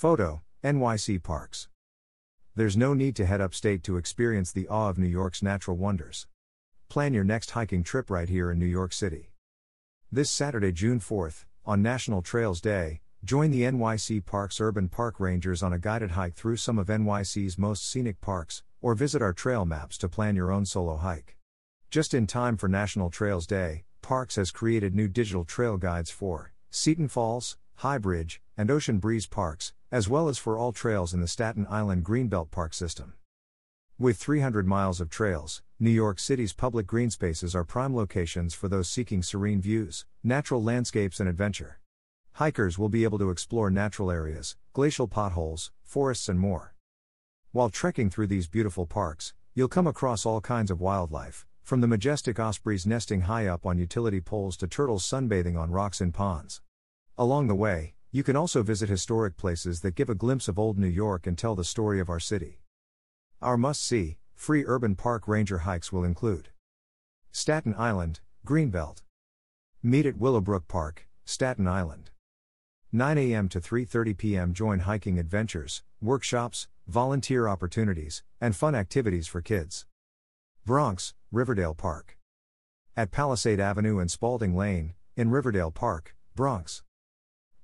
Photo NYC Parks. There's no need to head upstate to experience the awe of New York's natural wonders. Plan your next hiking trip right here in New York City. This Saturday, June 4th, on National Trails Day, join the NYC Parks Urban Park Rangers on a guided hike through some of NYC's most scenic parks, or visit our trail maps to plan your own solo hike. Just in time for National Trails Day, Parks has created new digital trail guides for Seton Falls, High Bridge, and Ocean Breeze parks, as well as for all trails in the Staten Island Greenbelt Park system. With 300 miles of trails, New York City's public green spaces are prime locations for those seeking serene views, natural landscapes, and adventure. Hikers will be able to explore natural areas, glacial potholes, forests, and more. While trekking through these beautiful parks, you'll come across all kinds of wildlife, from the majestic ospreys nesting high up on utility poles to turtles sunbathing on rocks in ponds. Along the way, you can also visit historic places that give a glimpse of old New York and tell the story of our city. Our must see, free urban park ranger hikes will include Staten Island, Greenbelt. Meet at Willowbrook Park, Staten Island. 9 a.m. to 3:30 p.m. join hiking adventures, workshops, volunteer opportunities, and fun activities for kids. Bronx, Riverdale Park. At Palisade Avenue and Spalding Lane, in Riverdale Park, Bronx.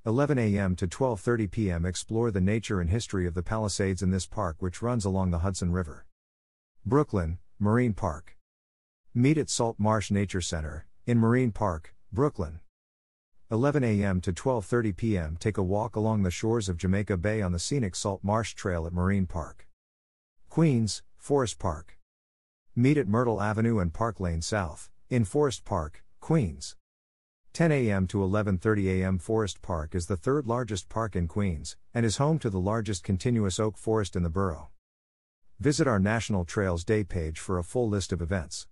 11 a.m. to 12:30 p.m. explore the nature and history of the Palisades in this park which runs along the Hudson River. Brooklyn, Marine Park. Meet at Salt Marsh Nature Center in Marine Park, Brooklyn. 11 a.m. to 12:30 p.m. take a walk along the shores of Jamaica Bay on the scenic Salt Marsh Trail at Marine Park. Queens, Forest Park. Meet at Myrtle Avenue and Park Lane South in Forest Park, Queens. 10 a.m. to 11:30 a.m. Forest Park is the third largest park in Queens and is home to the largest continuous oak forest in the borough. Visit our National Trails Day page for a full list of events.